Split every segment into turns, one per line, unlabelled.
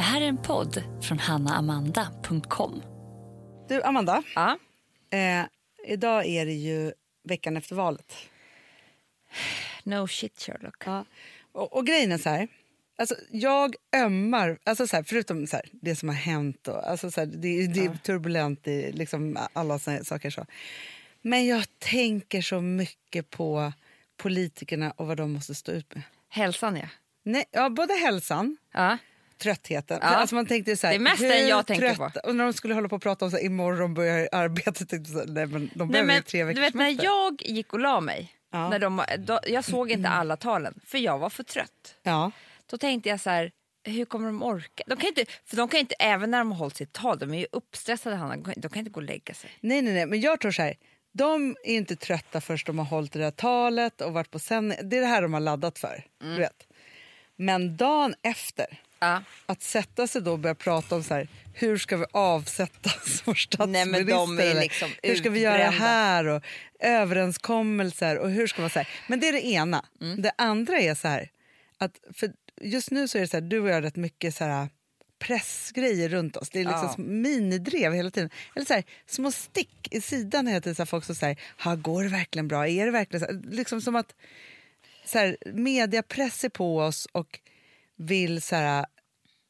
Det här är en podd från hannaamanda.com.
Du, Amanda.
Ja.
Eh, idag är det ju veckan efter valet.
No shit Sherlock.
Ja. Och, och grejen är så här. Alltså, jag ömmar, alltså så här, förutom så här, det som har hänt. Och, alltså så här, det, det är turbulent i liksom, alla såna saker. Så. Men jag tänker så mycket på politikerna och vad de måste stå ut med.
Hälsan ja.
Nej, ja, både hälsan,
ja.
Tröttheten.
Ja.
Alltså man tänkte så här,
Det är mest
hur
den jag tänker på.
Och när de skulle hålla på och prata om så här, imorgon börjar arbetet, tänkte jag så här, nej men de
Nej,
behöver
men,
tre
du
veckors
vet när jag gick och la mig.
Ja.
När de, då, jag såg inte alla talen för jag var för trött.
Ja.
Då tänkte jag så här, hur kommer de orka? De kan inte, för de kan inte, även när de har hållit sitt tal, de är ju uppstressade Hanna, de kan inte gå och lägga sig.
Nej, nej, nej, men jag tror så här. De är inte trötta först de har hållit det där talet och varit på sändning. Det är det här de har laddat för.
Mm.
Du vet. Men dagen efter,
Ja.
att sätta sig då och börja prata om så här, hur ska vi avsätta vår statsminister?
Nej, liksom
hur ska vi göra här? Och överenskommelser och hur ska man säga. Men det är det ena.
Mm.
Det andra är så här, att för just nu så är det så här, du och jag har rätt mycket så här pressgrejer runt oss. Det är liksom
Ja.
minidrev hela tiden. Eller så här, små stick i sidan hela tiden. Så här, folk som säger, "Ha, går det verkligen bra? Är det verkligen så? här?" Liksom som att så här, mediapress är på oss och vill så här,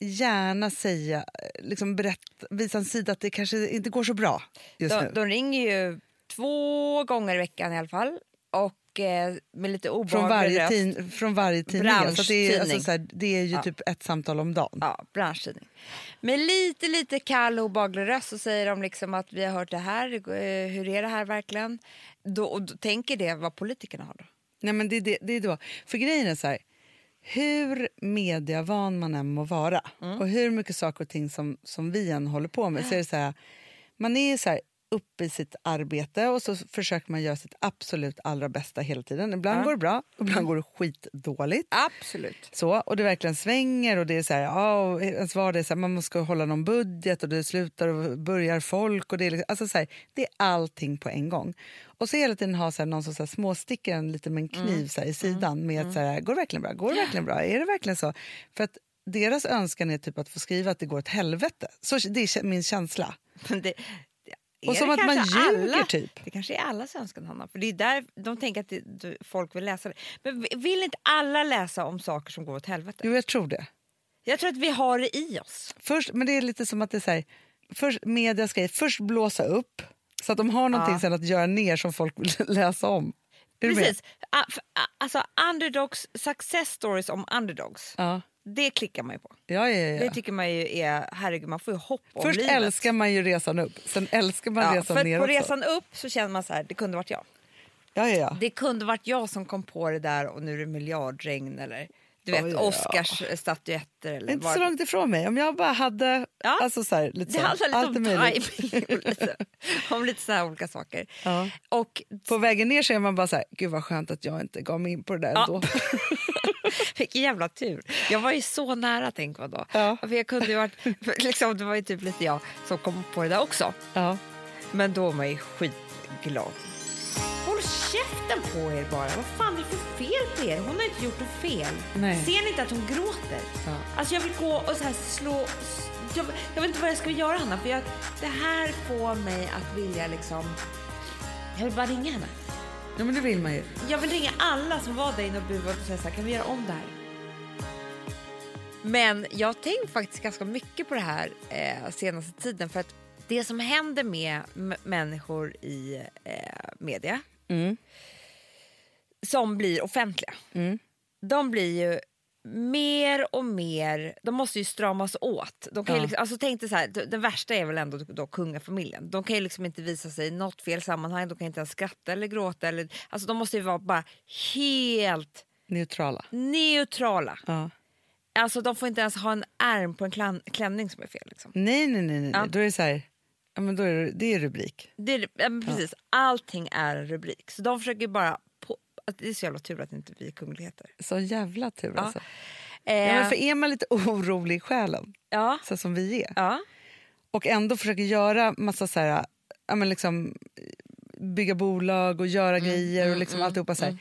gärna säga, liksom berätta, visa en sida att det kanske inte går så bra just
De,
nu.
de ringer ju två gånger i veckan i alla fall. Och eh, med lite
från,
obehaglig
varje
röst.
tin, från varje tidning. Alltså det, är, alltså, här, det är ju
Ja.
typ ett samtal om dagen.
Ja, branschtidning. Med lite, lite kall och obehaglig röst så säger de liksom att vi har hört det här, eh, hur är det här verkligen? Då, och då tänker det vad politikerna har då.
Nej, men det, det, det är då. För grejen är så här, hur mediavan man än må vara
Mm.
och hur mycket saker och ting som, som vi än håller på med så är det så här, man är så här uppe i sitt arbete och så försöker man göra sitt absolut allra bästa hela tiden. Ibland
Ja.
går det bra, ibland
Mm.
går det skitdåligt.
Absolut.
Så, och det verkligen svänger och det är så här, ja, ens vardag är så här, man måste hålla någon budget och det slutar och börjar folk och det är, liksom, alltså så här, det är allting på en gång. Och så hela tiden ha så här, någon som så här, småsticker en lite med en kniv så här, i sidan med att så här, går det verkligen bra? Går det verkligen bra? Är det verkligen så? För att deras önskan är typ att få skriva att det går åt helvete. Så, det är min känsla.
Det,
Och som att man
kanske
ljuger
alla,
typ.
Det kanske är allas önskan Hanna. För det är där de tänker att det, folk vill läsa det. Men vill inte alla läsa om saker som går åt helvete?
Jo, jag tror det.
Jag tror att vi har det i oss.
Först, men det är lite som att det är så här, först, media ska först blåsa upp så att de har någonting
Ja.
sen att göra ner som folk vill läsa om. Är?
Precis. Alltså underdogs, success stories om underdogs.
Ja.
Det klickar man ju på.
Ja, ja, ja.
Det tycker man ju är, herregud man får ju hopp om
Först
livet.
älskar man ju resan upp, sen älskar man
ja,
resan
för
ner
på
också.
resan upp så känner man så här, det kunde varit jag.
Ja, ja, ja.
Det kunde varit jag som kom på det där och nu är det miljardregn eller du vet
Oj, ja.
Oscars statyetter eller
Inte
vad-
så långt ifrån mig. Om jag bara hade...
Ja.
Alltså så här, lite
Det handlar lite
allt
om timing och lite, om lite så här olika saker.
Ja.
Och
På vägen ner så är man bara så här, gud vad skönt att jag inte gav mig in på det där
Ja.
ändå.
vilken jävla tur. Jag var ju så nära tänk vad då.
Ja.
För jag kunde ju varit, liksom, det var ju typ lite jag som kom på det där också.
Ja.
Men då var man ju skitglad. Håll käften på er bara. Vad fan är det för fel på er? Hon har inte gjort något fel.
Nej.
Ser ni inte att hon gråter?
Ja.
Alltså jag vill gå och så här slå... Jag, jag vet inte vad jag ska göra Hanna. För jag, det här får mig att vilja liksom... Jag vill bara ringa henne.
Ja, men det vill man ju.
Jag vill ringa alla som var där inne och buade och säga så här, kan vi göra om det här? Men jag har tänkt faktiskt ganska mycket på det här eh, senaste tiden för att det som händer med människor i eh, media
Mm.
som blir offentliga,
Mm.
de blir ju mer och mer, de måste ju stramas åt. De kan
Ja.
liksom, alltså tänk dig så här, den värsta är väl ändå då kungafamiljen. De kan ju liksom inte visa sig i något fel sammanhang, de kan inte ens skratta eller gråta. Eller, alltså de måste ju vara bara helt
Neutrala.
neutrala.
Ja.
Alltså de får inte ens ha en ärm på en klan- klänning som är fel. Liksom.
Nej, nej, nej. nej.
Ja.
Då är det så här, ja, men då är det, det är rubrik.
Det är, ja, precis, Allting är en rubrik. Så de försöker bara... Att det är så jävla tur att inte vi är kungligheter.
Så jävla tur
Ja.
alltså.
Eh,
Ja, men för är man lite orolig i själen,
ja,
så som vi är,
ja,
och ändå försöker göra massa så här, ja, men liksom, bygga bolag och göra grejer och liksom alltihopa så här,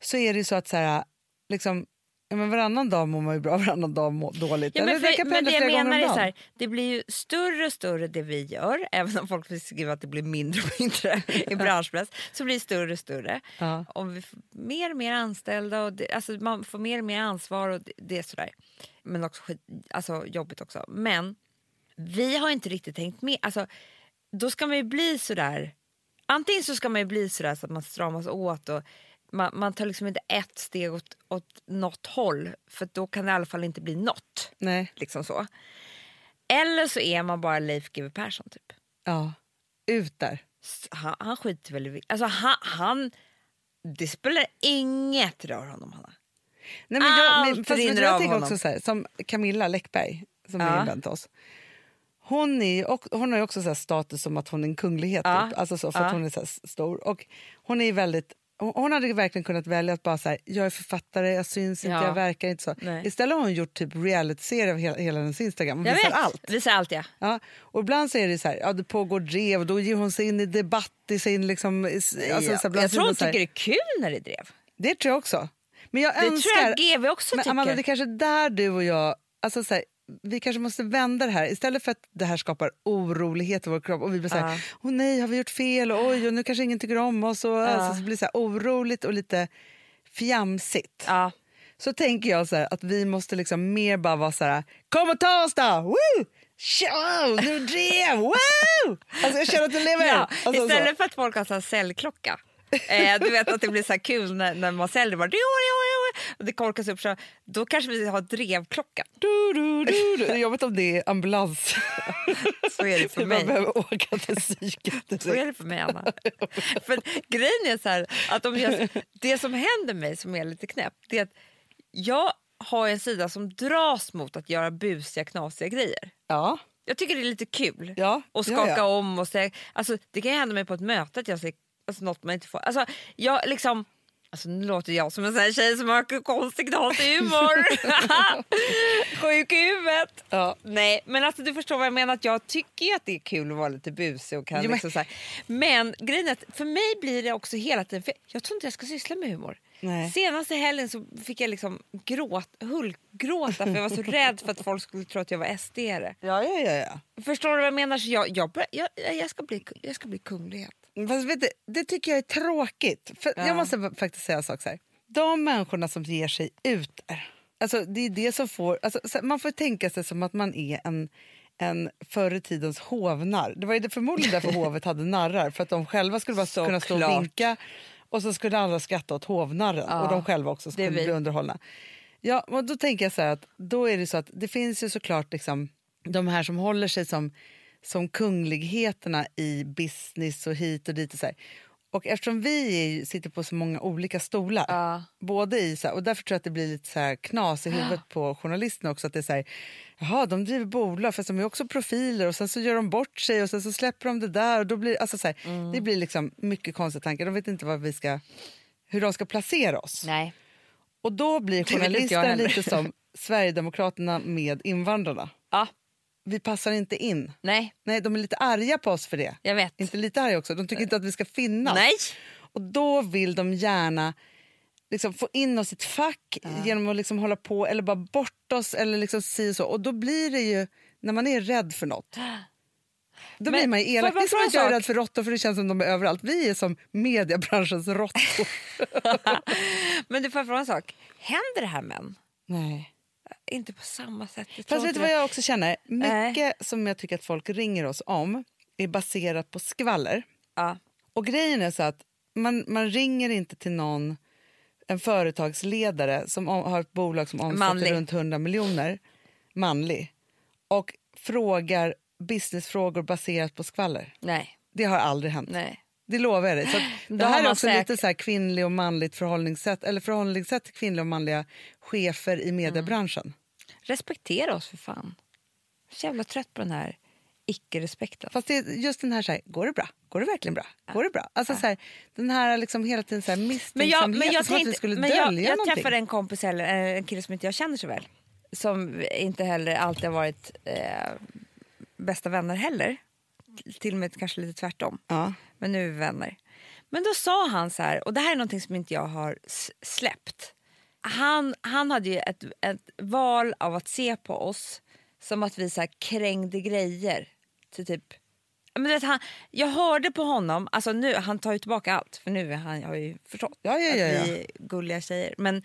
så är det ju så att så här, liksom, Ja, men varannan dag mår man ju bra, varannan dag mår dåligt.
Ja, men,
det
för, men det jag menar är så här, det blir ju större och större det vi gör, även om folk vill skriva att det blir mindre och mindre i branschpress, så blir det större och större.
Ja.
Om vi får mer och mer anställda och det, alltså man får mer och mer ansvar och det, det är sådär. Men också skit, alltså jobbigt också. Men vi har inte riktigt tänkt med, alltså då ska man ju bli sådär, antingen så ska man ju bli sådär så att man stramas åt och man, man tar liksom inte ett steg åt, åt något håll för då kan det i alla fall inte bli något.
Nej,
Liksom så. Eller så är man bara Leif GW Persson typ.
ja. Ut där.
Han, han skiter väl i Alltså han, han... Det spelar inget rör honom, Hanna.
Nej, men jag, men,
Allt
fast du
rinner
vad jag tänker också så här, som Camilla Läckberg som
Ja.
är en vän till oss. Hon, är, och, hon har ju också så status som att hon är en kunglighet,
Ja.
typ. alltså så, för
Ja.
att hon är så stor. Och hon är väldigt hon hade verkligen kunnat välja att bara här, jag är författare, jag syns inte,
Ja.
jag verkar inte så.
Nej.
Istället har hon gjort typ reality-serie av hela, hela hennes Instagram. Hon
Jag
visar
vet.
allt.
Visar allt, ja.
Ja, och ibland så är det så här, ja, det pågår drev och då ger hon sig in i debatt i sin... Liksom, alltså,
ja.
så här,
Jag tror hon tycker det är kul när det drev.
Det tror jag också. Men jag
Det
önskar...
tror jag GV också
men
tycker.
Amanda, det är kanske är där du och jag... Alltså, så här, vi kanske måste vända det här. Istället för att det här skapar orolighet i vår kropp och vi blir så här,
Ja.
åh nej, har vi gjort fel? Och, oj, och nu kanske ingen tycker om oss. Och, alltså, så blir det så här oroligt och lite fjamsigt.
Ja.
Så tänker jag så här, att vi måste liksom mer bara vara så här, kom och ta oss då! Woo! Show! Nu drev! Woo! Alltså jag känner att du lever.
Ja,
alltså, så.
istället för att folk har så här säljklocka. Eh, du vet att det blir så kul när, när man säljer. Bara, och det korkas upp. Så, då kanske vi har drevklocka.
Du, du, du, du. Är jobbigt om det är ambulans.
Så är det för mig.
bara behöver åka till psyket.
Så är det för mig, Anna. för grejen är så här, att om jag, det som händer mig som är lite knäpp, det är att jag har en sida som dras mot att göra busiga, knasiga grejer.
Ja,
Jag tycker det är lite kul
Ja,
att
ja,
skaka
ja.
om. Och säga, alltså, det kan hända mig på ett möte att jag säger alltså, något man inte får. Alltså, jag liksom... Alltså, nu låter jag som en sån här tjej som har konstig knasig humor. Sjuk i huvudet.
Ja.
Nej, men alltså, du förstår vad jag menar. Att jag tycker att det är kul att vara lite busig. Och kan
Jo, men-
liksom så här. Men grejen är att för mig blir det också hela tiden... För jag tror inte jag ska syssla med humor.
Nej.
Senaste helgen så fick jag liksom gråt, hulkgråta för jag var så rädd för att folk skulle tro att jag var SD-are.
ja, ja, ja. ja.
Förstår du vad jag menar? Så jag, jag, bör- jag, jag, ska bli, jag ska bli kunglighet.
Fast vet du, det tycker jag är tråkigt. För
Ja.
Jag måste faktiskt säga en sak. Så här. De människorna som ger sig ut där, alltså, det är det som får... Alltså, så man får tänka sig som att man är en, en förr i tidens hovnarr. Det var ju förmodligen därför hovet hade narrar, för att de själva skulle bara kunna stå och
Såklart.
vinka och så skulle alla skratta åt hovnarren
Ja,
och de själva också skulle bli underhållna. Ja, och då tänker jag så här att då är det så att det finns ju såklart liksom de här som håller sig som, som kungligheterna i business och hit och dit och så här. Och eftersom vi sitter på så många olika stolar,
Ja.
både i så här, och därför tror jag att det blir lite så knas i huvudet på journalisterna också. Att det är så här, jaha, de driver bolag fast de är också profiler och sen så gör de bort sig och sen så släpper de det där och då blir alltså så här,
Mm.
det blir liksom mycket konstiga tankar. De vet inte vad vi ska, hur de ska placera oss.
Nej.
Och då blir
heller.
lite som Sverigedemokraterna med invandrarna.
Ja,
Vi passar inte in.
nej,
Nej, de är lite arga på oss för det.
jag vet.
Inte lite arga också, de tycker inte att vi ska finnas.
Nej.
Och då vill de gärna liksom få in oss i ett fack genom att liksom hålla på eller bara bort oss eller liksom si och så. Och då blir det ju, när man är rädd för något, då
Men
blir man elak. Det är som att jag är rädd för råttor för det känns som de är överallt. Vi är som mediebranschens råttor.
Men du får jag fråga en sak. Händer det här män?
Nej.
Inte på samma sätt. Jag
Fast vet du vad jag också känner?
Nej.
Mycket som jag tycker att folk ringer oss om är baserat på skvaller.
Ja.
Och grejen är så att man, man ringer inte till någon, en företagsledare som om, har ett bolag som omsätter
Manlig.
runt 100 miljoner, manlig, och frågar businessfrågor baserat på skvaller.
Nej,
Det har aldrig hänt.
nej.
Det lovar jag dig. Så det här är också
säkert-
lite så här kvinnlig och manligt förhållningssätt, eller förhållningssätt till kvinnliga och manliga chefer i mediebranschen.
Respektera oss för fan. Jag är så jävla trött på den här icke-respekten.
Fast det är just den här, så här, går det bra? Går det verkligen bra? Går det bra? Alltså så här, den här liksom hela tiden så här
Men
misstänksamheten
jag, men jag,
som att vi
tänkte,
skulle
men
dölja
jag, jag
någonting.
träffade en kompis, eller eh, en kille som inte jag känner så väl. Som inte heller alltid har varit eh, bästa vänner heller. Till och med kanske lite tvärtom.
Ja.
Men nu är vi vänner. Men då sa han så här, och det här är någonting som inte jag har släppt. han, han hade ju ett, ett val av att se på oss som att vi så här krängde grejer. Till typ, men vet, han, jag hörde på honom, alltså nu, han tar ju tillbaka allt för nu är han, jag har ju förstått
Ja, ja, ja,
att vi är gulliga tjejer. Men,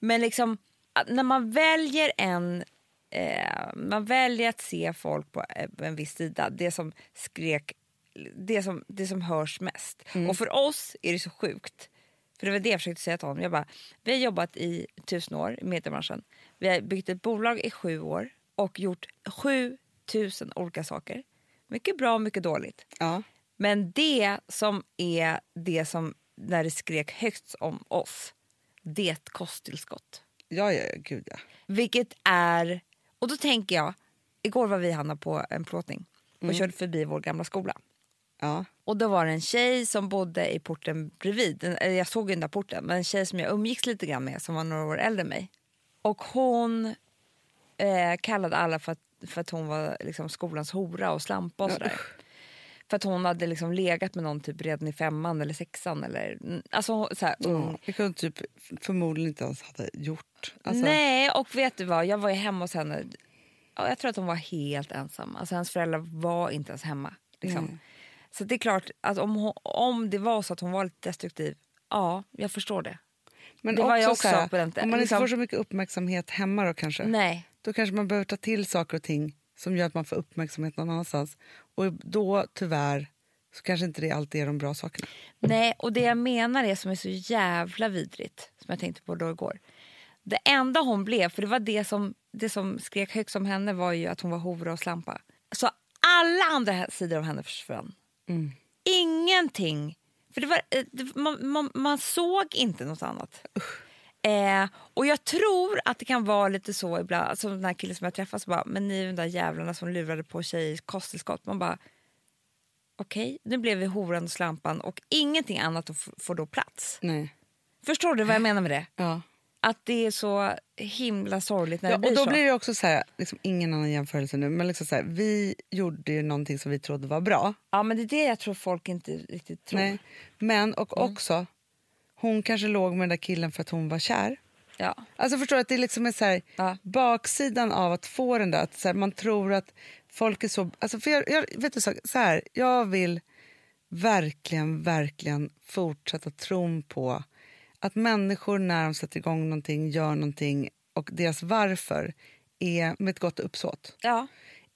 men liksom, när man väljer en eh, man väljer att se folk på eh, en viss sida, det som skrek, det som, det som hörs mest.
Mm.
Och för oss är det så sjukt. För det var det jag försökte säga till honom. Jag bara, vi har jobbat i tusen år i mediebranschen. Vi har byggt ett bolag i sju år och gjort sju tusen olika saker. Mycket bra och mycket dåligt.
Ja.
Men det som är det som när det skrek högst om oss, det är ett kosttillskott.
Ja, ja, ja, gud ja.
Vilket är... Och då tänker jag, igår var vi Hanna på en plåtning och körde förbi vår gamla skola.
Ja.
Och då var det en tjej som bodde i porten bredvid. Eller Jag såg där porten, men en tjej som jag umgicks lite grann med som var några år äldre än mig. Och hon eh, kallade alla för att, för att hon var liksom skolans hora och slampa och
Ja,
sådär. För att hon hade liksom legat med någon typ redan i femman eller sexan eller alltså såhär ung.
Ja, det kunde typ förmodligen inte ens hade gjort. Alltså,
Nej, och vet du vad? Jag var ju hemma hos henne. Ja, jag tror att hon var helt ensam. Alltså hennes föräldrar var inte ens hemma. Liksom.
Nej.
Så det är klart att om, hon, om det var så att hon var lite destruktiv, ja, jag förstår det.
Men
det var jag också
så här,
på den.
Om man inte
Liksom-
får så mycket uppmärksamhet hemma då kanske.
Nej.
Då kanske man behöver ta till saker och ting som gör att man får uppmärksamhet någon annanstans. Och då tyvärr så kanske inte det alltid är de bra sakerna.
Nej, och det jag menar är som är så jävla vidrigt, som jag tänkte på då igår. Det enda hon blev, för det var det som, det som skrek högst om henne var ju att hon var hora och slampa. Så alla andra sidor av henne försvann. Ingenting. För det var, eh, man, man, man såg inte något annat. Eh, och jag tror att det kan vara lite så ibland, alltså den här killen som jag träffade så bara, men ni är de där jävlarna som lurade på tjejer kosttillskott. Man bara, okej, nu blev vi horan och slampan och ingenting annat får då plats.
Nej.
Förstår du vad jag menar med det?
Ja.
Att det är så himla sorgligt när
Ja,
det blir
och då
så.
blir det också så här, liksom ingen annan jämförelse nu, men liksom så här, vi gjorde ju någonting som vi trodde var bra.
Ja, men det är det jag tror folk inte riktigt tror.
Nej. Men och
Mm.
också, hon kanske låg med den där killen för att hon var kär.
Ja.
Alltså förstår att det liksom är så här,
Ja.
baksidan av att få den där, att så här, man tror att folk är så... Alltså för jag, jag, vet du, så, så här, jag vill verkligen, verkligen fortsätta tron på att människor när de sätter igång någonting, gör någonting och deras varför är med ett gott uppsåt.
ja.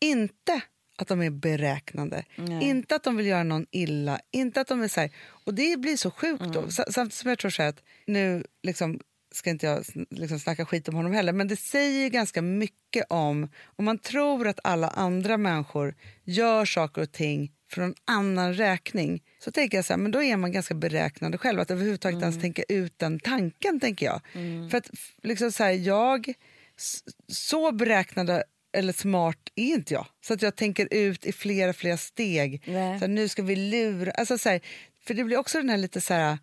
Inte att de är beräknande, inte att de vill göra någon illa. Inte att de är så här, och det blir så sjukt då. Sa- Samtidigt som jag tror så att nu liksom, ska inte jag liksom snacka skit om honom heller, men det säger ganska mycket om om man tror att alla andra människor gör saker och ting för någon annan räkning så tänker jag så här, men då är man ganska beräknande själv. Att överhuvudtaget ens tänka ut den tanken, tänker jag. För att liksom så här, jag, så beräknande eller smart är inte jag. Så att jag tänker ut i flera, flera steg. Så här, nu ska vi lura... Alltså, så här, för det blir också den här lite så här...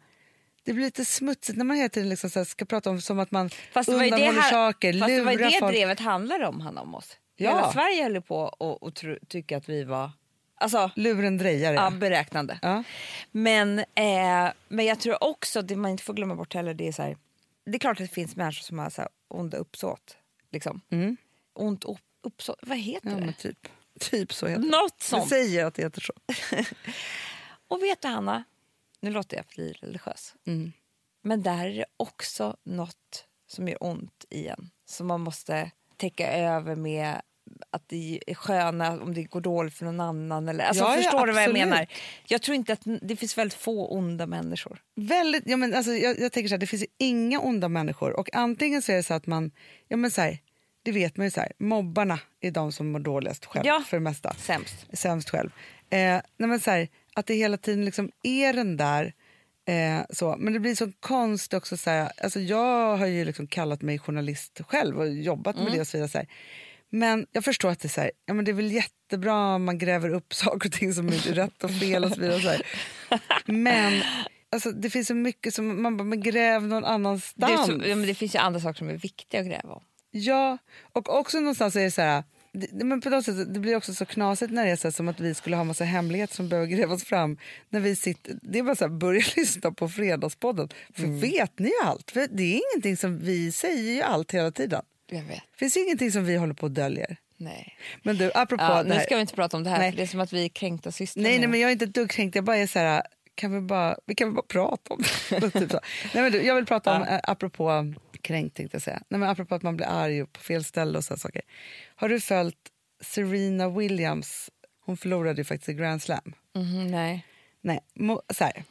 Det blir lite smutsigt när man hela tiden liksom så ska prata om som att man
Fast
undanhåller
här,
saker,
fast det, var
lurar
det
folk.
drevet handlade om, Hanna, om oss.
Ja.
Hela Sverige höll på tro, tycka att vi var alltså,
Lurendrejare.
ja, beräknande.
Ja.
Men, eh, men jag tror också, det man inte får glömma bort heller, det är så här, det är klart att det finns människor som har så här onda uppsåt. Liksom.
Mm.
Ont upp, uppsåt, vad heter
Ja,
det?
typ. Typ så heter.
Något
Det
sånt.
säger att det heter så.
Och vet du Hanna, nu låter jag bli religiös.
Mm.
Men där är det också något som gör ont i en. Som man måste täcka över med att det är sköna om det går dåligt för någon annan. Eller, alltså,
Ja, ja,
förstår du vad jag menar? Jag tror inte att det finns väldigt få onda människor.
Väldigt, ja, men alltså, jag, jag tänker så här, det finns ju inga onda människor. Och antingen så är det så att man, ja men så här, det vet man ju så här, mobbarna är de som mår dåligast själv
Ja.
för det mesta.
Sämst.
Sämst själv. Eh, nej, men så här, att det hela tiden liksom är den där, eh, så. men det blir så konstigt också så här, alltså jag har ju liksom kallat mig journalist själv och jobbat med det och så vidare. Så här. Men jag förstår att det är så här, ja men det är väl jättebra om man gräver upp saker och ting som är rätt och fel och så vidare. Och så här. Men alltså, det finns så mycket som man bara, men gräv någon
Det,
annanstans.
så, ja, men det finns ju andra saker som är viktiga att gräva om.
Ja, och också någonstans är det så här, det, men på något sätt, det blir också så knasigt när det är så här, som att vi skulle ha massa hemligheter som behöver grävas fram. När vi sitter, det är bara så här, börja lyssna på Fredagspodden. För
Mm.
vet ni allt? För det är ingenting som vi säger ju allt hela tiden.
Jag vet.
Det finns ingenting som vi håller på och döljer.
Nej.
Men du, apropå
Ja, nu ska vi inte prata om det här,
Nej.
för det är som att vi är kränkta systrar.
Nej, nej, men jag är inte ett dugg kränkt. Jag bara är så här, kan vi bara, vi kan väl bara prata om det. typ så. Nej, men du, jag vill prata om,
Ja.
eh, apropå kränkt tänkte jag säga. Nej, men apropå att man blir arg på fel ställe och sådana saker. Har du följt Serena Williams? Hon förlorade ju faktiskt i Grand Slam.
Mhm, nej.
Nej, så här.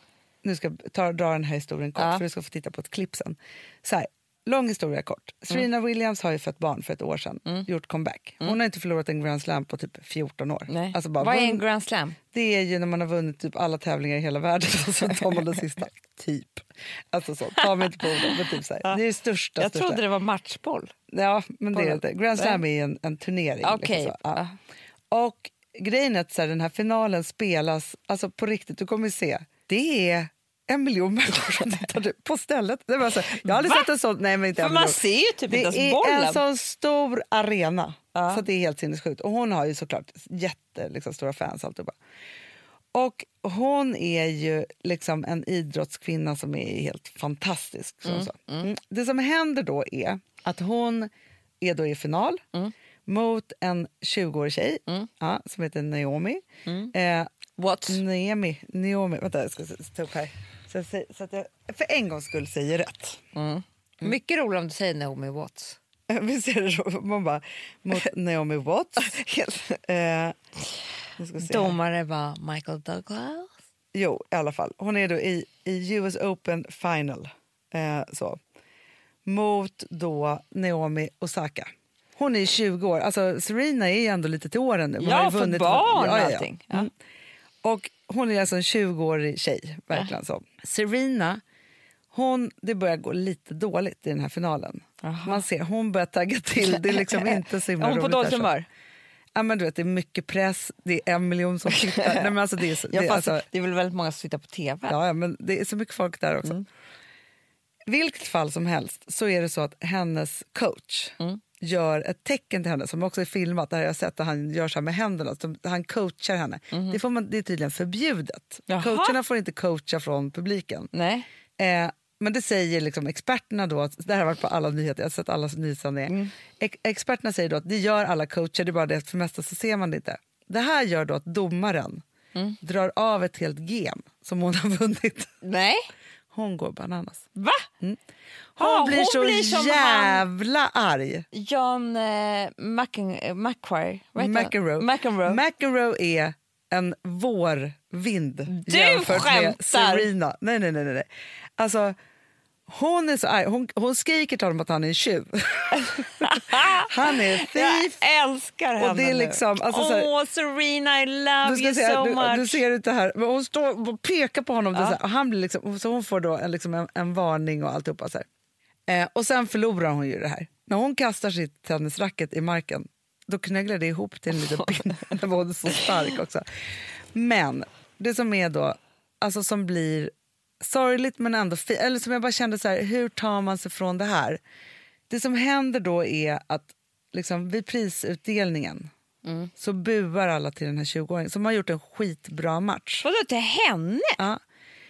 Nu ska jag ta, dra den här historien kort,
Ja.
för du ska få titta på ett klipp sen. Så här, lång historia kort. Serena Williams har ju fött barn för ett år sedan, gjort comeback. Hon har inte förlorat en Grand Slam på typ 14 år.
nej.
Alltså bara
Vad är en grand slam?
det är ju när man har vunnit typ alla tävlingar i hela världen och så tar man den sista. typ. Alltså så, ta mig inte på orden. Men typ så här. Det är det största.
Jag
största.
trodde det var matchboll.
Ja, men det är inte. Grand Slam är en, en turnering.
Okej.
Liksom ja. Och grejen är att så här, den här finalen spelas, alltså på riktigt, du kommer se, det är en miljon människor som tittar på stället. Det var så jag har aldrig
Va?
sett en sån, nej men inte
För
en
man ser ju typ
Det
inte ens
är
bollen.
en sån stor arena,
Ja.
så det är helt sinnessjukt. Och hon har ju såklart jätte, liksom, stora fans. Alltihopa. Och hon är ju liksom en idrottskvinna som är helt fantastisk. Så, så. Mm. Det som händer då är att hon är då i final mot en 20-årig tjej ja, som heter Naomi. Eh,
What?
Naomi, Naomi, vänta jag ska ta upp här. Så, så att jag för en gångs skull säger rätt.
Mycket roligare om du säger Naomi Watts.
Visst är det så? Man bara, mot Naomi Watts. eh.
Domare var Michael Douglas.
Jo, i alla fall. Hon är då i, i US Open Final. Eh, så. Mot då Naomi Osaka. Hon är 20 år. Alltså, Serena är ändå lite till åren nu. Hon
Ja,
har ju
för
vunnit-
barn och allting. Ja.
Mm. Och hon är alltså en 20-årig tjej. Verkligen så. Serena, hon, det börjar gå lite dåligt i den här finalen.
Aha.
Man ser, hon börjar tagga till. Det är liksom inte så himla
hon på dåligt humör?
Ja, men du vet, det är mycket press, det är en miljon som tittar. Nej, men alltså, det, är så,
Ja,
det, alltså,
det är väl väldigt många som tittar på tv?
Ja, ja, men det är så mycket folk där också.
Mm.
Vilket fall som helst så är det så att hennes coach
Mm.
Gör ett tecken till henne som också är filmat. Där har jag sett att han gör så här med händerna. Han coachar henne. Det, får man, det är tydligen förbjudet.
Jaha.
Coacherna får inte coacha från publiken.
Nej.
Eh, men det säger liksom experterna då, att, det här har varit på alla nyheter, jag har sett alla nyhetssändningar.
Mm.
Ex- experterna säger då att det gör alla coacher, det är bara det att för mesta så ser man det inte. Det här gör då att domaren
Mm.
drar av ett helt gem som hon har vunnit.
Nej?
Hon går bananas.
Va?
Hon
Ja,
blir
hon
så
blir som
jävla arg.
John eh, eh, han?
McEnroe.
McEnroe.
McEnroe är en vårvind
Du
jämfört med
skämtar!
Serena. Nej, nej, nej. nej. Alltså, hon är så arg. Hon, hon skriker till honom att han är en tjuv. han är thief.
Jag älskar henne
Och det är liksom, alltså,
Åh, Serena, I love
Du,
you
se,
so
du,
much.
du ser inte här, men hon står och pekar på honom.
Ja.
Och han blir liksom, så hon får då en, liksom en, en varning och alltihopa. Så här. Eh, och sen förlorar hon ju det här. När hon kastar sitt tennisracket i marken då knögglar det ihop till en liten pinne. Den var så stark också. Men det som är då, alltså som blir sorgligt men ändå fint, eller som jag bara kände så här, hur tar man sig från det här? Det som händer då är att liksom, vid prisutdelningen så buar alla till den här 20-åringen som har gjort en skitbra match.
Vadå till henne?
Ja,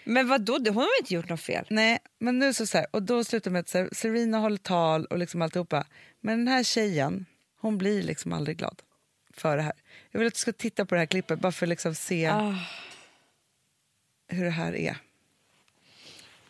Men vadå, hon har inte gjort något fel?
nej, men nu så, så här, och då slutar med att här, Serena håller tal och liksom alltihopa. Men den här tjejen, hon blir liksom aldrig glad för det här. Jag vill att du ska titta på det här klippet bara för att liksom se
Ah.
hur det här är.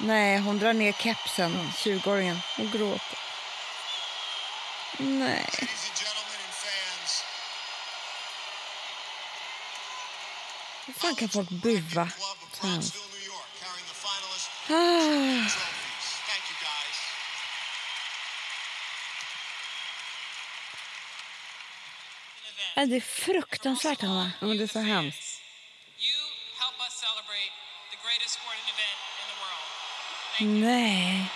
Nej, hon drar ner kepsen, 20-åringen.
Och gråter.
Nej. Hur fan kan folk bua? Ah. det är fruktansvärt, Hanna.
Ja, men det är så hemskt.
Nej.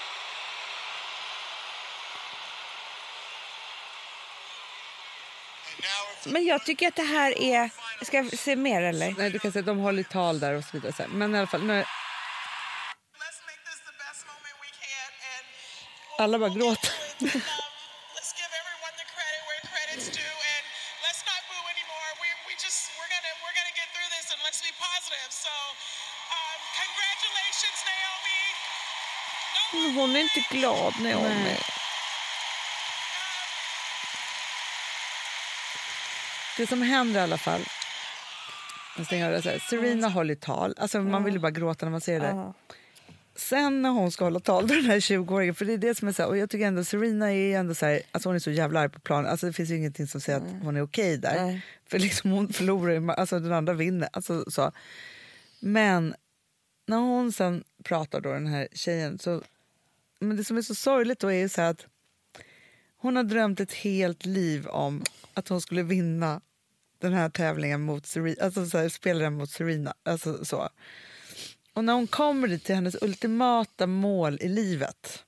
Men jag tycker att det här är... Ska jag se mer, eller?
Nej, du kan säga de håller tal där och så vidare. Men i alla fall, nu,
Let's make this the best moment we can and
alla bara gråter.
Glad, Naomi.
Det som händer i alla fall... Jag så här. Serena håller tal. Alltså, Man vill ju bara gråta när man ser det.
Ja.
Sen när hon ska hålla tal, den här 20-åringen, för det är det som är så här, och jag tycker ändå Serena är ändå så här, alltså hon är så jävla arg på planen, alltså det finns ju ingenting som säger att hon är okej där.
Nej.
För liksom hon förlorar ju, alltså den andra vinner, alltså så. Men när hon sen pratar då, den här tjejen, så, men det som är så sorgligt då är ju så att hon har drömt ett helt liv om att hon skulle vinna den här tävlingen mot Serena, alltså så här, spela den mot Serena, alltså så. Och när hon kommer dit till hennes ultimata mål i livet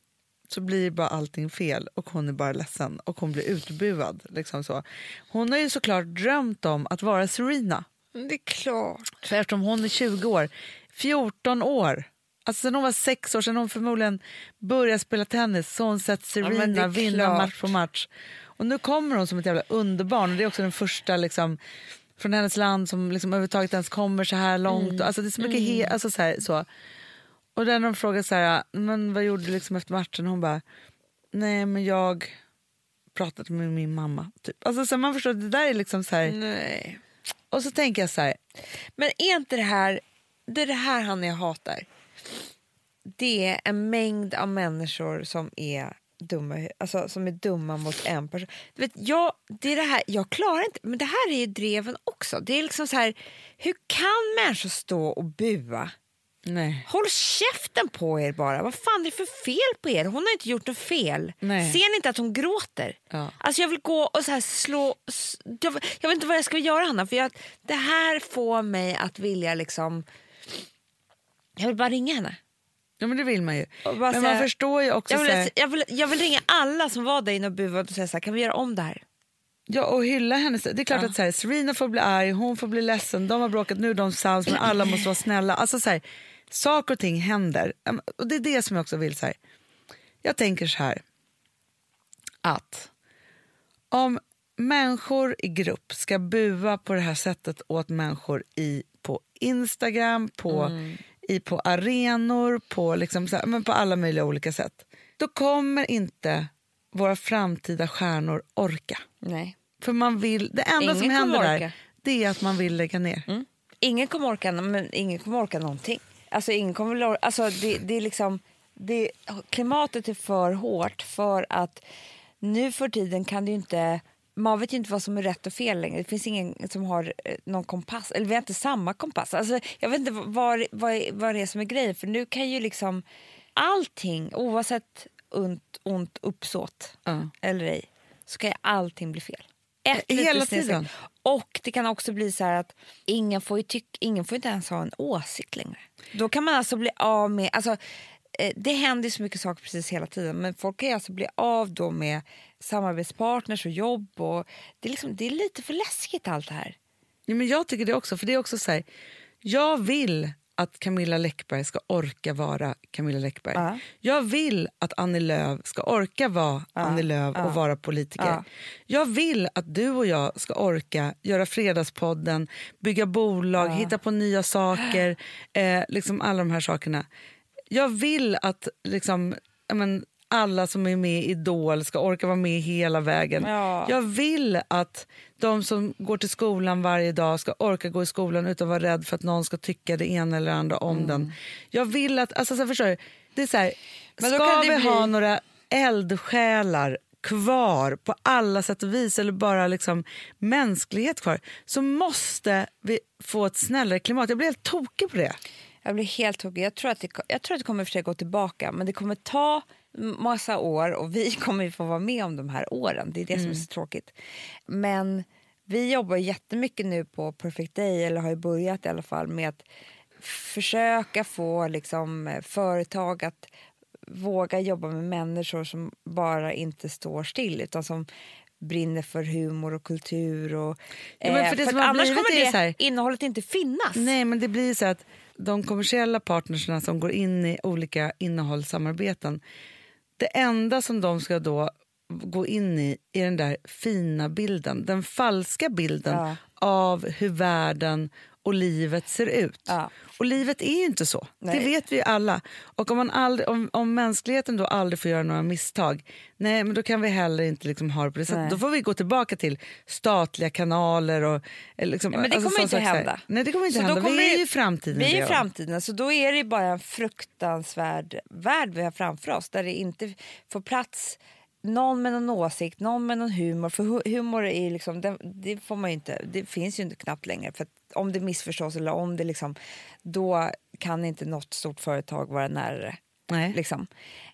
så blir bara allting fel och hon är bara ledsen och hon blir utbuad. Liksom så. Hon har ju såklart drömt om att vara Serena.
Det är klart.
För eftersom hon är 20 år, 14 år, alltså sen hon var sex år, sen hon förmodligen började spela tennis så har hon sett Serena
är
vinna
klart.
match på match. Och nu kommer hon som ett jävla underbarn och det är också den första liksom, från hennes land som liksom överhuvudtaget ens kommer så här långt.
Mm.
Alltså det är så mycket he- alltså så, här, så. Och där de frågar så här, men vad gjorde du liksom efter matchen? Hon bara, nej men jag pratade med min mamma. Typ. Alltså så man förstår, det där är liksom så här.
Nej.
Och så tänker jag så här,
Men är inte det här... Det är det här han jag hatar. Det är en mängd av människor som är dumma, alltså, som är dumma mot en person. Du vet, jag, det är det här, jag klarar inte, men det här är ju dreven också. Det är liksom så här, hur kan människor stå och bua?
nej.
Håll käften på er bara. Vad fan är det för fel på er? Hon har inte gjort något fel.
Nej.
Ser ni inte att hon gråter?
Ja.
Alltså jag vill gå och så här slå... jag vet inte vad jag ska göra Hanna. För jag, det här får mig att vilja liksom... Jag vill bara ringa henne.
Ja men det vill man ju. Men
säga-
man förstår ju också
Jag
här,
vill, jag, vill, jag vill ringa alla som var där inne och buade och säga så här, kan vi göra om det här?
ja, och hylla henne. Det är klart att så här, Serena får bli arg, hon får bli ledsen, de har bråkat, nu är de sams men alla måste vara snälla. Alltså så här, saker och ting händer. Och det är det som jag också vill. Så här. Jag tänker så här att om människor i grupp ska bua på det här sättet åt människor i, på Instagram, på, i, på arenor, på, liksom så här, men på alla möjliga olika sätt. Då kommer inte våra framtida stjärnor orka.
Nej.
För man vill, det enda
Ingen
som händer där
orka.
det är att man vill lägga ner.
Ingen kommer orka, men ingen kommer orka någonting. Alltså, ingen kommer väl or- alltså, det, det är liksom, det, klimatet är för hårt för att nu för tiden kan ju inte... Man vet ju inte vad som är rätt och fel längre. Det finns ingen som har eh, någon kompass. Eller vi har inte samma kompass. Alltså, jag vet inte vad, vad, vad det är som är grejen. För nu kan ju liksom allting, oavsett ont, ont uppsåt
Ja.
eller ej, så kan ju allting bli fel. Ett
Eh, hela
litet snedsteg.
tiden.
Och det kan också bli så här att ingen får, ju tyck, ingen får inte ens ha en åsikt längre. Då kan man alltså bli av med... Alltså, eh, det händer så mycket saker precis hela tiden men folk kan ju alltså bli av då med samarbetspartners och jobb. Och det, är liksom, det är lite för läskigt allt det här.
Ja, men jag tycker det också, för det är också så här, jag vill att Camilla Läckberg ska orka vara Camilla Läckberg.
Ja.
Jag vill att Annie Lööf ska orka vara Annie Lööf och vara politiker.
Ja.
Jag vill att du och jag ska orka göra Fredagspodden, bygga bolag, hitta på nya saker, eh, liksom alla de här sakerna. Jag vill att liksom, men, alla som är med i Idol ska orka vara med hela vägen.
Ja.
Jag vill att de som går till skolan varje dag ska orka gå i skolan utan att vara rädd för att någon ska tycka det ena eller andra om
Mm.
den. Jag vill att, alltså så förstår du? Det är så här, ska vi
bli-
ha några eldsjälar kvar på alla sätt och vis eller bara liksom mänsklighet kvar så måste vi få ett snällare klimat. Jag blir helt tokig på det.
Jag blir helt tokig. Jag tror att det, jag tror att det kommer försöka gå tillbaka men det kommer ta massa år och vi kommer ju få vara med om de här åren. Det är det som är så tråkigt. Men vi jobbar jättemycket nu på Perfect Day, eller har ju börjat i alla fall, med att försöka få liksom, eh, företag att våga jobba med människor som bara inte står still utan som brinner för humor och kultur. Och,
Ja, men för det
för annars kommer det
så här-
innehållet inte finnas.
Nej, men det blir så att de kommersiella partnerserna som går in i olika innehållssamarbeten, det enda som de ska då gå in i är den där fina bilden, den falska bilden
Ja.
av hur världen och livet ser ut.
Ja.
Och livet är ju inte så,
Nej.
det vet vi alla. Och om, man aldrig, om, om mänskligheten då aldrig får göra några misstag, nej men då kan vi heller inte liksom ha det på det sättet. Då får vi gå tillbaka till statliga kanaler och... Liksom,
Ja, men det
alltså
kommer inte hända.
Nej, det kommer inte
Så då
hända.
kommer
vi är ju framtiden.
Vi är framtiden, så då är det bara en fruktansvärd värld vi har framför oss där det inte får plats någon med någon åsikt, någon med någon humor. För hu- humor är liksom, det, det, får man inte, det finns ju inte knappt längre. För om det missförstås eller om det liksom, då kan inte något stort företag vara nära.
Nej.
Liksom.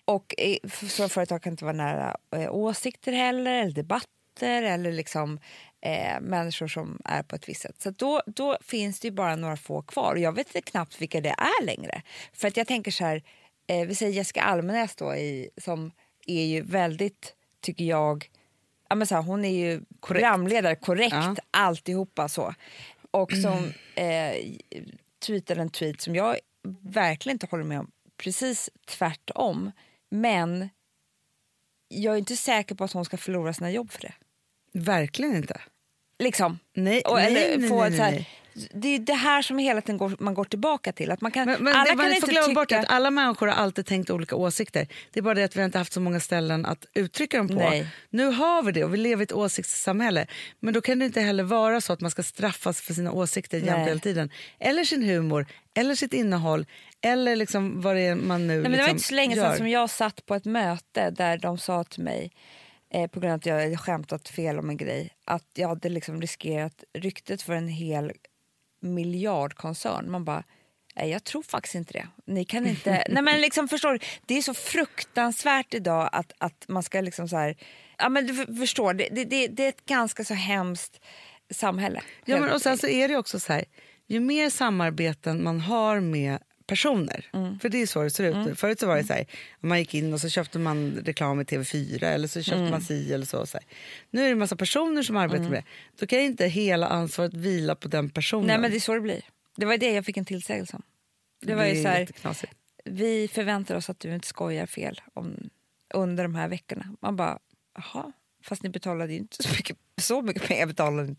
Och så företag kan inte vara nära eh, åsikter heller, eller debatter eller liksom, eh, människor som är på ett visst sätt. Så då, då finns det ju bara några få kvar. Och jag vet inte knappt vilka det är längre. För att jag tänker så här, eh, vi säger Jessica Almenäs då, i, som är ju väldigt, tycker jag, ja men så här, hon är ju programledare, korrekt,
Ja.
alltihopa så. Och som eh, tweetade en tweet som jag verkligen inte håller med om, precis tvärtom. Men jag är inte säker på att hon ska förlora sina jobb för det.
Verkligen inte.
Liksom.
Nej,
Och,
nej,
eller
nej,
få
nej,
ett så här. Det är det här som hela tiden går, man går tillbaka till. Att man kan,
Men, men
alla
det,
kan
man
inte
får glömma bort
tycka...
att alla människor har alltid tänkt olika åsikter. Det är bara det att vi har inte haft så många ställen att uttrycka dem på.
Nej.
Nu har vi det och vi lever i ett åsiktssamhälle. Men då kan det inte heller vara så att man ska straffas för sina åsikter jämt hela tiden. Eller sin humor, eller sitt innehåll, eller liksom vad det är man nu
Nej, men det var
liksom
inte så länge sedan som jag satt på ett möte där de sa till mig eh, på grund av att jag hade skämtat fel om en grej att jag hade liksom riskerat ryktet för en hel miljardkoncern. Man bara, nej jag tror faktiskt inte det. Ni kan inte... nej men liksom förstår du, det är så fruktansvärt idag att, att man ska liksom så här... Ja men du förstår, det, det, det, det är ett ganska så hemskt samhälle.
Ja, men och sen så är det också så här, ju mer samarbeten man har med personer,
Mm.
för det är så det ser ut nu. Förut så var det så här, man gick in och så köpte man reklam i TV4 eller så köpte
Mm.
man si eller så. så. Nu är det en massa personer som arbetar med det. Då kan inte hela ansvaret vila på den personen.
Nej men det är så det blir. Det var det jag fick en tillsägelse om. Det var
Det
ju så här, vi förväntar oss att du inte skojar fel om, under de här veckorna. Man bara, jaha, fast ni betalade ju inte så mycket, så mycket pengar betalade ni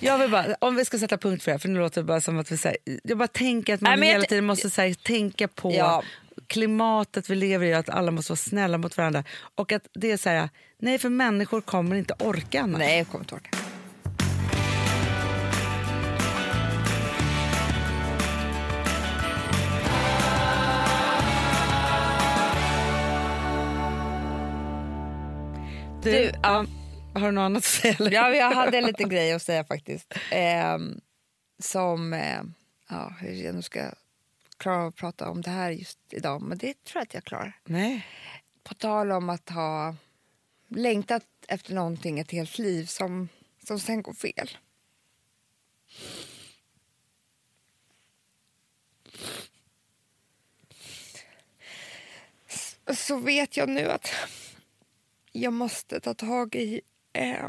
Jag vill bara, om vi ska sätta punkt för det här, för nu låter det bara som att vi säger, jag bara tänker att man
Nej,
hela tiden måste så här, tänka på
Ja.
klimatet vi lever i, att alla måste vara snälla mot varandra. Och att det är så här, nej för människor kommer inte orka annars.
Nej, jag kommer inte orka.
Du,
Du, ja.
Har du något annat att säga? Eller?
Ja, jag hade en liten grej att säga faktiskt. Ehm, som, eh, ja, hur jag nu ska klara av att prata om det här just idag, men det tror jag att jag klarar.
Nej.
På tal om att ha längtat efter någonting ett helt liv som, som sen går fel. Så vet jag nu att jag måste ta tag i... Eh,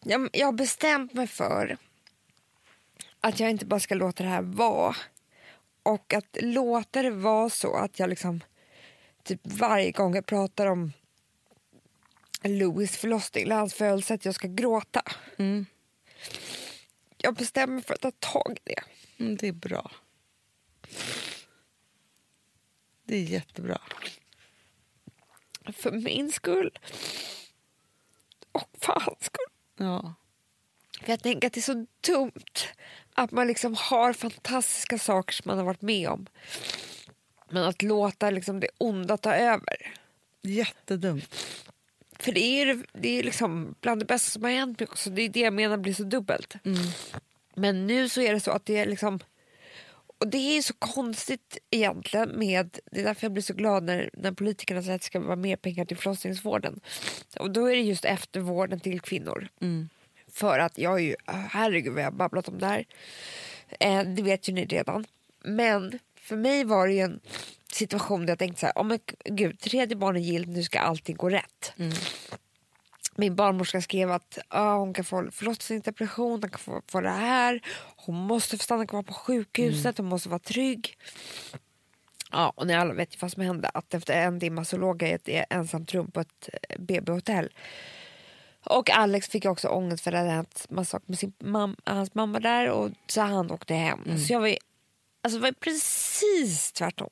jag, jag har bestämt mig för att jag inte bara ska låta det här vara. Och att låta det vara så att jag liksom typ varje gång jag pratar om Louis förlossning eller hans födelse att jag ska gråta. Jag bestämmer mig för att ta tag i det.
Mm, det är bra. Det är jättebra.
För min skull. Och för hans skull.
Ja.
För jag tänker att det är så dumt att man liksom har fantastiska saker som man har varit med om. Men att låta liksom det onda ta över.
Jättedumt.
För det är, det är liksom bland det bästa som har hänt mig också. Det är det jag menar blir så dubbelt. Men nu så är det så att det är liksom... Och det är så konstigt egentligen med, det är därför jag blir så glad när, när politikerna säger att det ska vara mer pengar till förlossningsvården. Och då är det just eftervården till kvinnor. För att jag är ju, herregud vad jag har babblat om det här. Eh, det vet ju ni redan. Men för mig var det ju en situation där jag tänkte så här, oh men gud, tredje barnet gilt, nu ska allting gå rätt. Min barnmorska skrev att ah, hon kan få förlossningsdepression, hon kan få, få det här. Hon måste få stanna kvar på sjukhuset, hon måste vara trygg. Ja, och ni alla vet ju vad som hände. Att efter en timme så låg jag i ett ensamt rum på ett eh, BB-hotell. Och Alex fick också ångest för att det hade hänt massa saker med sin mam- hans mamma där. Och så han åkte hem. Så jag var, ju, alltså det var precis tvärtom.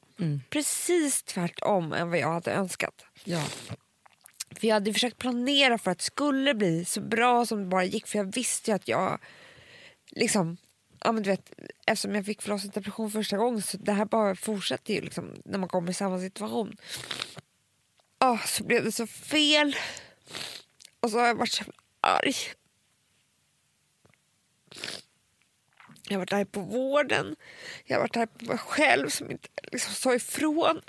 Precis tvärtom än vad jag hade önskat.
Ja.
För jag hade försökt planera för att det skulle bli så bra som det bara gick. För jag visste ju att jag liksom, ja men du vet, eftersom jag fick förlossningsdepression första gången så det här bara fortsätter ju liksom när man kommer i samma situation. Oh, så blev det så fel. Och så har jag varit så jävla arg. Jag har varit arg på vården. Jag har varit arg på mig själv som inte liksom sa ifrån.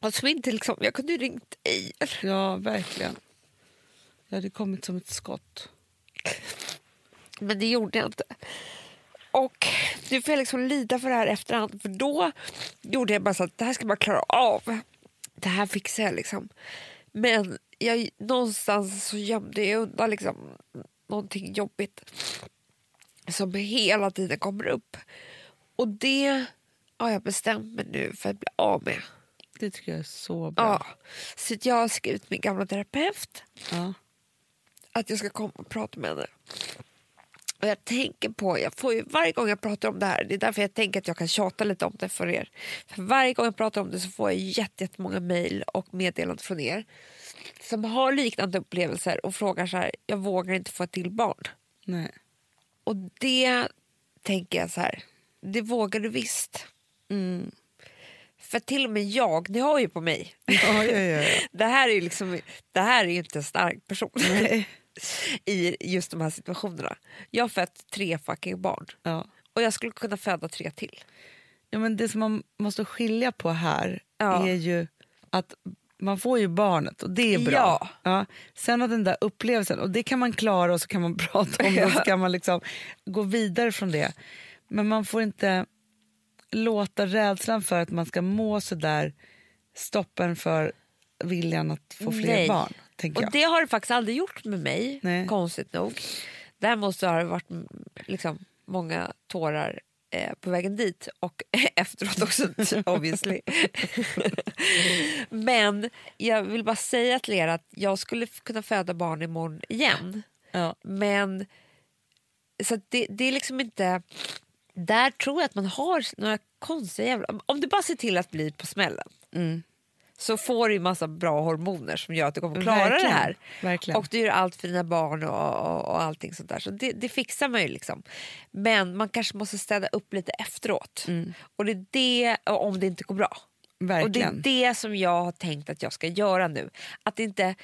Och som inte liksom, jag kunde ju ringt dig.
ja, verkligen. Jag hade kommit som ett skott.
Men det gjorde jag inte. Och nu får jag liksom lida för det här efterhand. För då gjorde jag bara så att det här ska bara klara av. Det här fixar jag liksom. Men jag, någonstans så gömde jag undan liksom någonting jobbigt som hela tiden kommer upp. Och det har jag bestämt mig nu för att bli av med.
Det tycker jag är så bra.
Ja. Så jag har skrivit min gamla terapeut
Ja.
att jag ska komma och prata med henne. Och jag tänker på, jag får ju, varje gång jag pratar om det här, det är därför jag tänker att jag kan tjata lite om det för er. För varje gång jag pratar om det så får jag jätte- jättemånga mejl och meddelanden från er som har liknande upplevelser och frågar så här, jag vågar inte få ett till barn.
Nej.
Och det tänker jag så här, det vågar du visst.
Mm.
För till och med jag, ni har ju på mig.
Ja, ja, ja, ja.
Det här är ju liksom, det här är inte en stark person
Nej.
i just de här situationerna. Jag har fött tre fucking barn
Ja.
och jag skulle kunna föda tre till.
Ja, men det som man måste skilja på här
Ja.
är ju att man får ju barnet och det är bra.
Ja.
Sen att den där upplevelsen, och det kan man klara och så kan man prata om det och så kan man liksom gå vidare från det. Men man får inte låta rädslan för att man ska må så där stoppen för viljan att få fler
Nej.
barn. Tänker
Och
jag.
det har det faktiskt aldrig gjort med mig,
Nej.
konstigt nog. Däremot så har det varit mm, liksom, många tårar eh, på vägen dit och efteråt också obviously. Men jag vill bara säga till er att jag skulle kunna föda barn imorgon igen.
Ja.
Men så det, det är liksom inte... Där tror jag att man har några konstiga jävla... Om du bara ser till att bli på smällen
Mm.
så får du ju massa bra hormoner som gör att du kommer klara
Verkligen.
det här.
Verkligen.
Och du gör allt för dina barn och, och, och allting sånt där. Så det, det fixar man ju liksom. Men man kanske måste städa upp lite efteråt. Och det är det, om det inte går bra. Och det är
Verkligen.
det som jag har tänkt att jag ska göra nu. Att inte,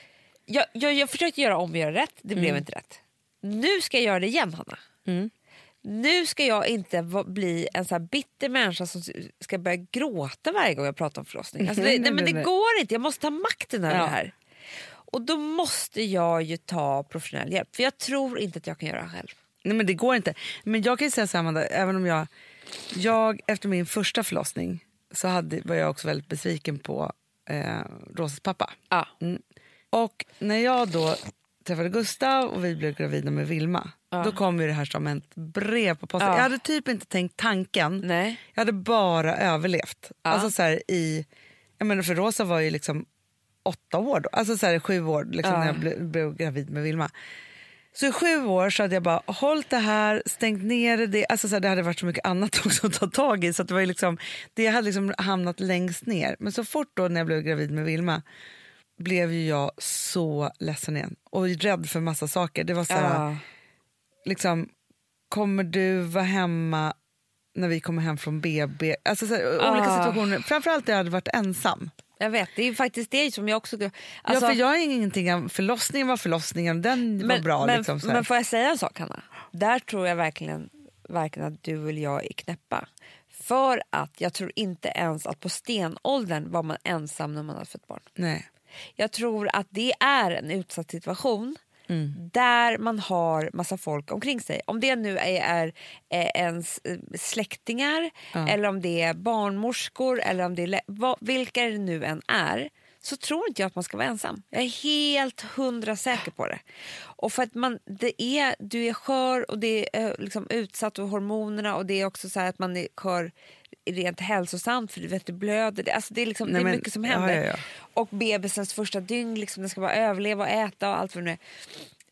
jag, jag, jag försökte göra om och göra rätt, det blev inte rätt. Nu ska jag göra det igen Hanna. Nu ska jag inte va- bli en så bitter människa som ska börja gråta varje gång jag pratar om förlossning. Alltså det,
Nej,
nej, men det går inte, jag måste ta makten över
Ja.
det här. Och då måste jag ju ta professionell hjälp, för jag tror inte att jag kan göra det själv.
Nej, men det går inte. Men jag kan säga så här, Amanda, även om jag, jag efter min första förlossning så hade, var jag också väldigt besviken på eh, Rosas pappa.
Ja.
Mm. Och när jag då träffade Gustav och vi blev gravida med Vilma, då kom ju det här som ett brev på posten.
Ja.
Jag hade typ inte tänkt tanken.
Nej.
Jag hade bara överlevt. Alltså så här, i, jag menar för Rosa var ju liksom åtta år då, alltså så här, sju år liksom,
Ja.
när jag blev, blev gravid med Vilma. Så i sju år så hade jag bara hållit det här, stängt ner det. Alltså så här, det hade varit så mycket annat också att ta tag i. Så det, var liksom, det hade liksom hamnat längst ner. Men så fort då när jag blev gravid med Vilma blev ju jag så ledsen igen. Och rädd för massa saker. Det var så här,
Ja.
liksom, kommer du vara hemma när vi kommer hem från BB? Alltså så här, olika
Ah.
situationer. Framförallt när jag hade varit ensam.
Jag vet, det är ju faktiskt det som jag också... Alltså,
ja, för jag har ingenting förlossningen var förlossningen, den var
men,
bra.
Men,
liksom,
men får jag säga en sak Hanna? Där tror jag verkligen varken att du eller jag är knäppa. För att jag tror inte ens att på stenåldern var man ensam när man hade fött barn.
Nej.
Jag tror att det är en utsatt situation
Mm.
där man har massa folk omkring sig. Om det nu är, är, är ens eh, släktingar eller om det är barnmorskor eller om det är vad, vilka det nu än är så tror inte jag att man ska vara ensam. Jag är helt hundra säker på det. Och för att man, det är, du är skör och det är eh, liksom utsatt och hormonerna och det är också så här att man är skör rent hälsosamt för du vet du blöder. Det, alltså det är, liksom,
Nej,
det är
men-
mycket som
ja,
händer.
ja, ja.
Och bebisens första dygn, liksom, den ska bara överleva och äta och allt vad det nu är.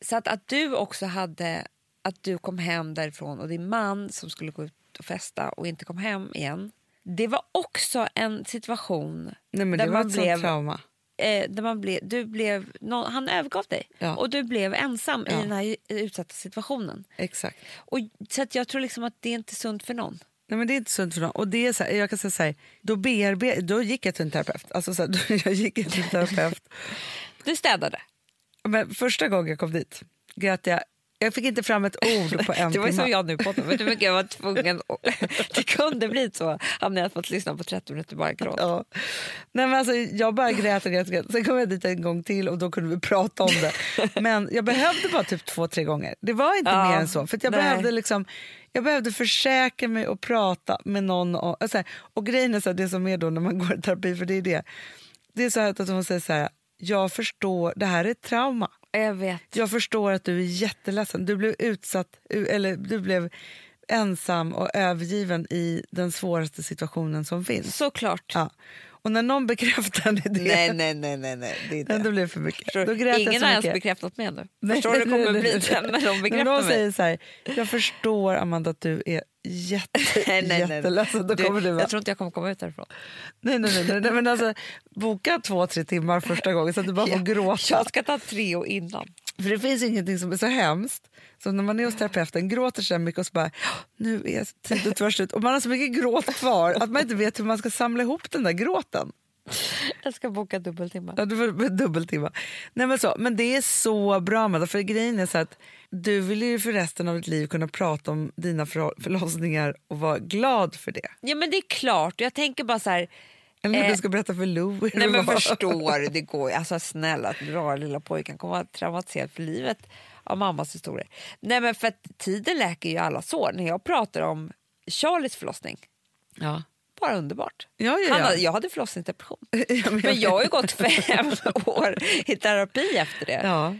Så att, att du också hade, att du kom hem därifrån och din man som skulle gå ut och festa och inte kom hem igen. Det var också en situation
Nej, men
där
det var
man
ett
blev
trauma.
eh, där man blev, du blev, nå- han övergav dig
Ja.
och du blev ensam
Ja.
i den här utsatta situationen.
Exakt.
Och, så att jag tror liksom att det är inte sunt för någon.
Nej, men det är inte sunt för någon. Och det är så här, jag kan säga så här, då, bearbe- då gick jag till en terapeut. Alltså så här, jag gick till en terapeut.
Du städade.
Men första gången jag kom dit grät jag. Jag fick inte fram ett ord på en
Det var
timme.
som jag nu på Vet du mycket jag var tvungen att- Det kunde bli så. Hade jag fått lyssna på 30 minuter bara gråt.
Ja. Nej, men alltså, jag bara grät och grät, och grät. Sen kom jag dit en gång till och då kunde vi prata om det. Men jag behövde bara typ två, tre gånger. Det var inte
Ja,
mer än så. För jag,
nej.
behövde liksom, jag behövde försäkra mig och prata med någon. Och, och, så här, och grejen är så här, det som är då när man går i terapi, för det är det. Det är så här att hon säger så här, jag förstår, det här är ett trauma.
Jag vet.
Jag förstår att du är jätteledsen. Du blev utsatt, eller du blev ensam och övergiven i den svåraste situationen som finns.
Såklart.
Ja. Och när någon bekräftar det,
Nej, nej, nej, nej, nej. Det är det.
det för mycket. Då grät
Ingen har ens bekräftat mig ännu. Förstår du hur det kommer bli när de bekräftar mig?
säger så här, jag förstår Amanda att du är jätte,
Nej,
jätteledsen. Då kommer du bara,
jag tror inte jag kommer komma ut därifrån.
nej, nej, nej, nej, nej, men alltså, boka två, tre timmar första gången så att du bara får gråta.
Jag ska ta Treo innan.
För det finns ingenting som är så hemskt som när man är hos terapeuten, gråter så mycket och så bara nu är tiden tyvärr slut och man har så mycket gråt kvar att man inte vet hur man ska samla ihop den där gråten.
Jag ska boka dubbeltimmar.
Ja, du får dubbeltimma. Nej, men, så, men det är så bra med det, för grejen är så att du vill ju för resten av ditt liv kunna prata om dina förlossningar och vara glad för det.
Ja men det är klart, jag tänker bara så här.
Eller när
Eh,
du ska berätta för Lou.
Nej men
var.
förstår det går ju. Alltså snälla, att dra lilla pojken kommer vara traumatiserad för livet av mammas historier. Nej men för att tiden läker ju alla sår. När jag pratar om Charlies förlossning,
Ja.
bara underbart.
Ja, ja, ja.
hade, jag hade förlossningsdepression.
Ja, men
Men jag har ju gått fem år i terapi efter det.
Ja.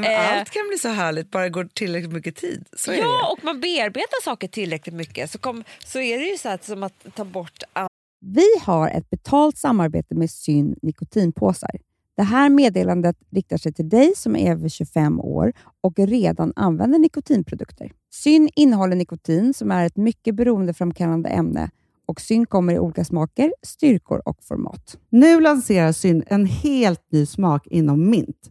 Nej, men
Eh.
Allt kan bli så härligt, bara det går tillräckligt mycket tid. Så är
Ja,
det.
och man bearbetar saker tillräckligt mycket så, kom, så är det ju så här, som att ta bort all
Vi har ett betalt samarbete med Syn nikotinpåsar. Det här meddelandet riktar sig till dig som är över 25 år och redan använder nikotinprodukter. Syn innehåller nikotin som är ett mycket beroendeframkallande ämne och Syn kommer i olika smaker, styrkor och format.
Nu lanserar Syn en helt ny smak inom mint.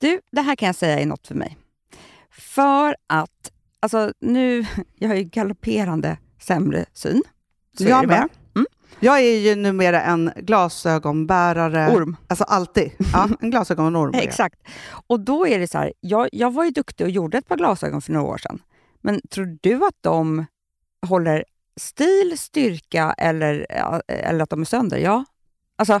Du, det här kan jag säga är något för mig. För att, alltså nu, jag har ju galopperande sämre syn. Så
jag med.
Mm.
Jag är ju numera en glasögonbärare.
Orm.
Alltså alltid. Ja, en glasögonorm.
Exakt. Och då är det så här, jag, jag var ju duktig och gjorde ett par glasögon för några år sedan. Men tror du att de håller stil, styrka eller, eller att de är sönder? Ja. Alltså,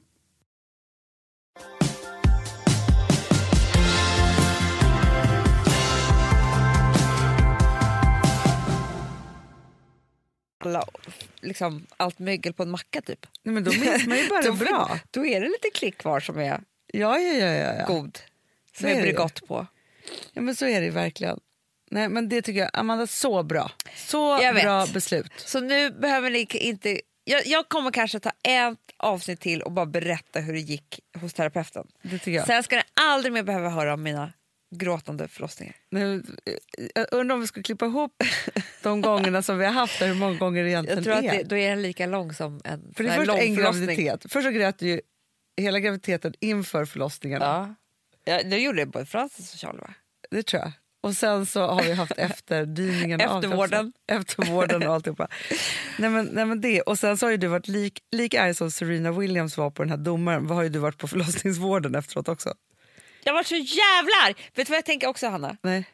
Alla, liksom, allt mögel på en macka typ.
Nej, men då minns man ju bara
Då-
bra.
Då är det lite klick kvar som är
Ja, ja, ja. ja, ja.
god.
Så
Som
är
är. Bregott på.
ja men så är det verkligen. Nej, men det tycker jag, Amanda, så bra. Så bra beslut.
Så nu behöver ni inte... Jag, jag kommer kanske ta ett avsnitt till och bara berätta hur det gick hos terapeuten.
Det tycker jag.
Sen ska ni aldrig mer behöva höra om mina gråtande förlossningar.
Nu, jag undrar om vi skulle klippa ihop de gångerna som vi har haft det, hur många gånger det egentligen
Jag tror att det, då är den lika lång som en
För det är först en graviditet. Först så grät du ju hela graviditeten inför förlossningarna.
Ja. Ja, det gjorde både Francis och Charlie va?
Det tror jag. Och sen så har vi haft efterdyningen.
Eftervården.
Eftervården och alltihopa. nej, men, nej, men det. Och sen så har du varit lik, lika arg som Serena Williams var på den här domaren. Vad har ju du varit på förlossningsvården efteråt också?
Jag var så jävlar! Vet du vad jag tänker också Hanna?
Nej.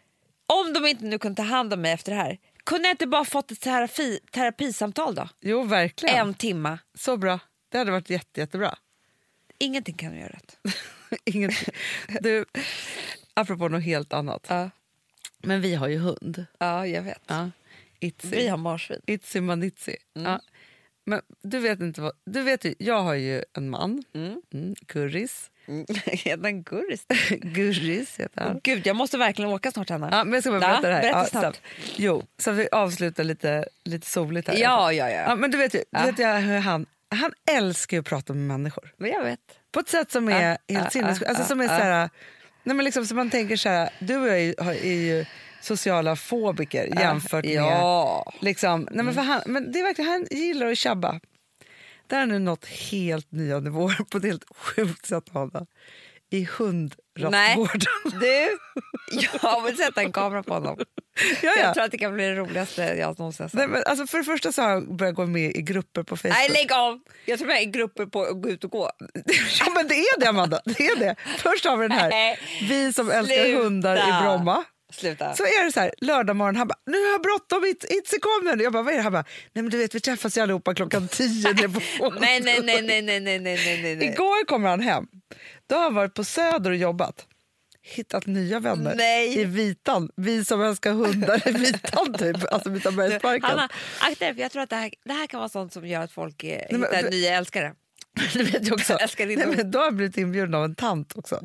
Om de inte nu kunde ta hand om mig efter det här, kunde jag inte bara fått ett terapi, terapisamtal då?
Jo, verkligen.
En timma.
Så bra. Det hade varit jätte, jättebra.
Ingenting kan du göra rätt.
Ingenting. Du, apropå något helt annat.
Ja,
Men vi har ju hund.
ja jag vet.
Ja. Itzy.
Vi har marsvin.
Itzy Manitzy. Ja. Men du vet inte vad... Du vet ju, jag har ju en man. Mm. Gurris.
Heter han Gurris?
Gurris heter han.
Åh, Gud, jag måste verkligen åka snart Hanna.
Ja, men jag ska bara
Ja,
berätta det här.
berätta
ja,
snabbt.
snabbt. Jo, så vi avslutar lite, lite soligt här.
Ja, ja, ja.
ja men du vet ju,
Ja.
vet jag hur han, han älskar ju att prata med människor.
Men jag vet.
På ett sätt som är
Ja,
helt
ja,
sinnessjukt.
ja,
Alltså,
ja,
som är
ja.
så här, nej, men liksom, så man tänker så här, du och jag är ju sociala fobiker jämfört med...
Ja.
Liksom, nej, men, för han, men det är verkligen, han gillar att tjabba. Det här är nu nått helt nya nivåer på ett helt sjukt sätt, Hanna. I hundrastgården.
Du, jag vill sätta en kamera på honom.
ja, ja.
Jag tror att det kan bli det roligaste jag någonsin har sett.
Nej, men alltså för det första så har jag börjat gå med i grupper på Facebook.
Nej, lägg av! Jag tror jag är i grupper på att gå ut och gå.
ja, men det är det, Amanda. Det är det. Först har vi den här,
Nej,
vi som älskar hundar i Bromma.
Sluta.
Så är det så här, lördag morgon, han bara, nu har jag bråttom, It- Itzy kommer. Jag bara, vad är det? Han bara, nej men du vet vi träffas ju allihopa klockan tio
Nej, nej, nej, nej, nej, nej, nej, nej, nej.
Igår kommer han hem. Då har han varit på Söder och jobbat. Hittat nya vänner
Nej.
i Vitan. Vi som älskar hundar i Vitan typ. Alltså Vitabergsparken.
Hanna, akta dig, för jag tror att det här, det här kan vara sånt som gör att folk eh,
men-
hittar nya älskare.
Du vet ju också. Nej, men då har jag blivit inbjuden av en tant också.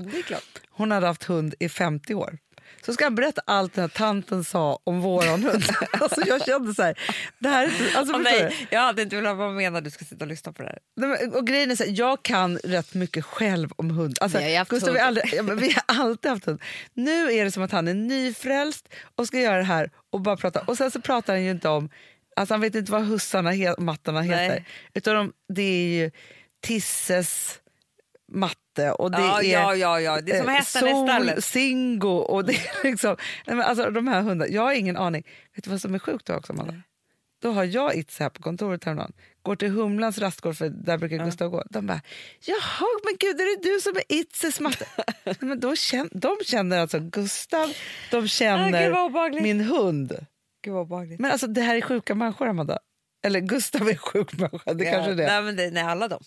Hon hade haft hund i 50 år. Så ska jag berätta allt den här tanten sa om våran hund. alltså jag kände så här, det här är inte, alltså
Åh,
förstår du?
nej, jag hade inte velat vara med när du ska sitta och lyssna på det här.
Nej, Och grejen är så här, jag kan rätt mycket själv om hund. Alltså,
Vi har
Gustav. Vi, aldrig, ja, vi har alltid haft hund. Nu är det som att han är nyfrälst och ska göra det här och bara prata. Och sen så pratar han ju inte om, alltså han vet inte vad hussarna, mattarna heter.
Nej.
Utan de, det är ju Tisses matte och det
Ja,
är
ja, ja, ja. Det är som
eh,
hästarna i
Sol,
stallet.
Singo och det är liksom, alltså de här hundarna, jag har ingen aning. Vet du vad som är sjukt då också Amanda? Då har jag Itzy här på kontoret häromdagen. Går till Humlans rastgård, för där brukar Gustav gå. De bara, jaha men gud är det du som är Itzys matte? Men då känner, de känner alltså Gustav, de
Ah,
känner
obehagligt.
min hund.
Gud.
Men alltså det här är sjuka människor Amanda. Eller Gustav är sjuk människa, det kanske är det.
Nej, men det, nej, alla de.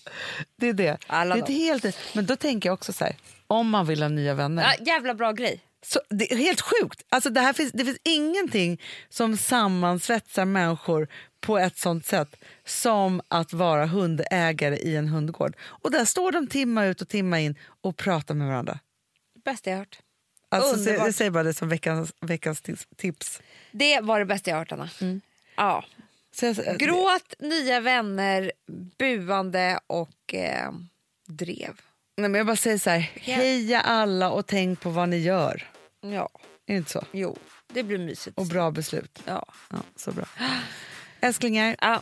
Det är det.
Alla
det är helt, men då tänker jag också så här, om man vill ha nya vänner.
Ja, jävla bra grej.
Så, det är helt sjukt. Alltså, det, här finns, det finns ingenting som sammansvetsar människor på ett sånt sätt som att vara hundägare i en hundgård. Och där står de timma ut och timma in och pratar med varandra.
Bästa jag hört.
Alltså, jag säger bara det som veckans, veckans tips- tips.
Det var det bästa jag hört, Anna.
Mm.
Ja. Gråt, nya vänner, buande och eh, drev.
nej, men jag bara säger så här, heja alla och tänk på vad ni gör.
Ja,
Är det inte så?
jo, det blir mysigt.
Och bra beslut.
Ja.
Ja, så bra. Älsklingar,
ja,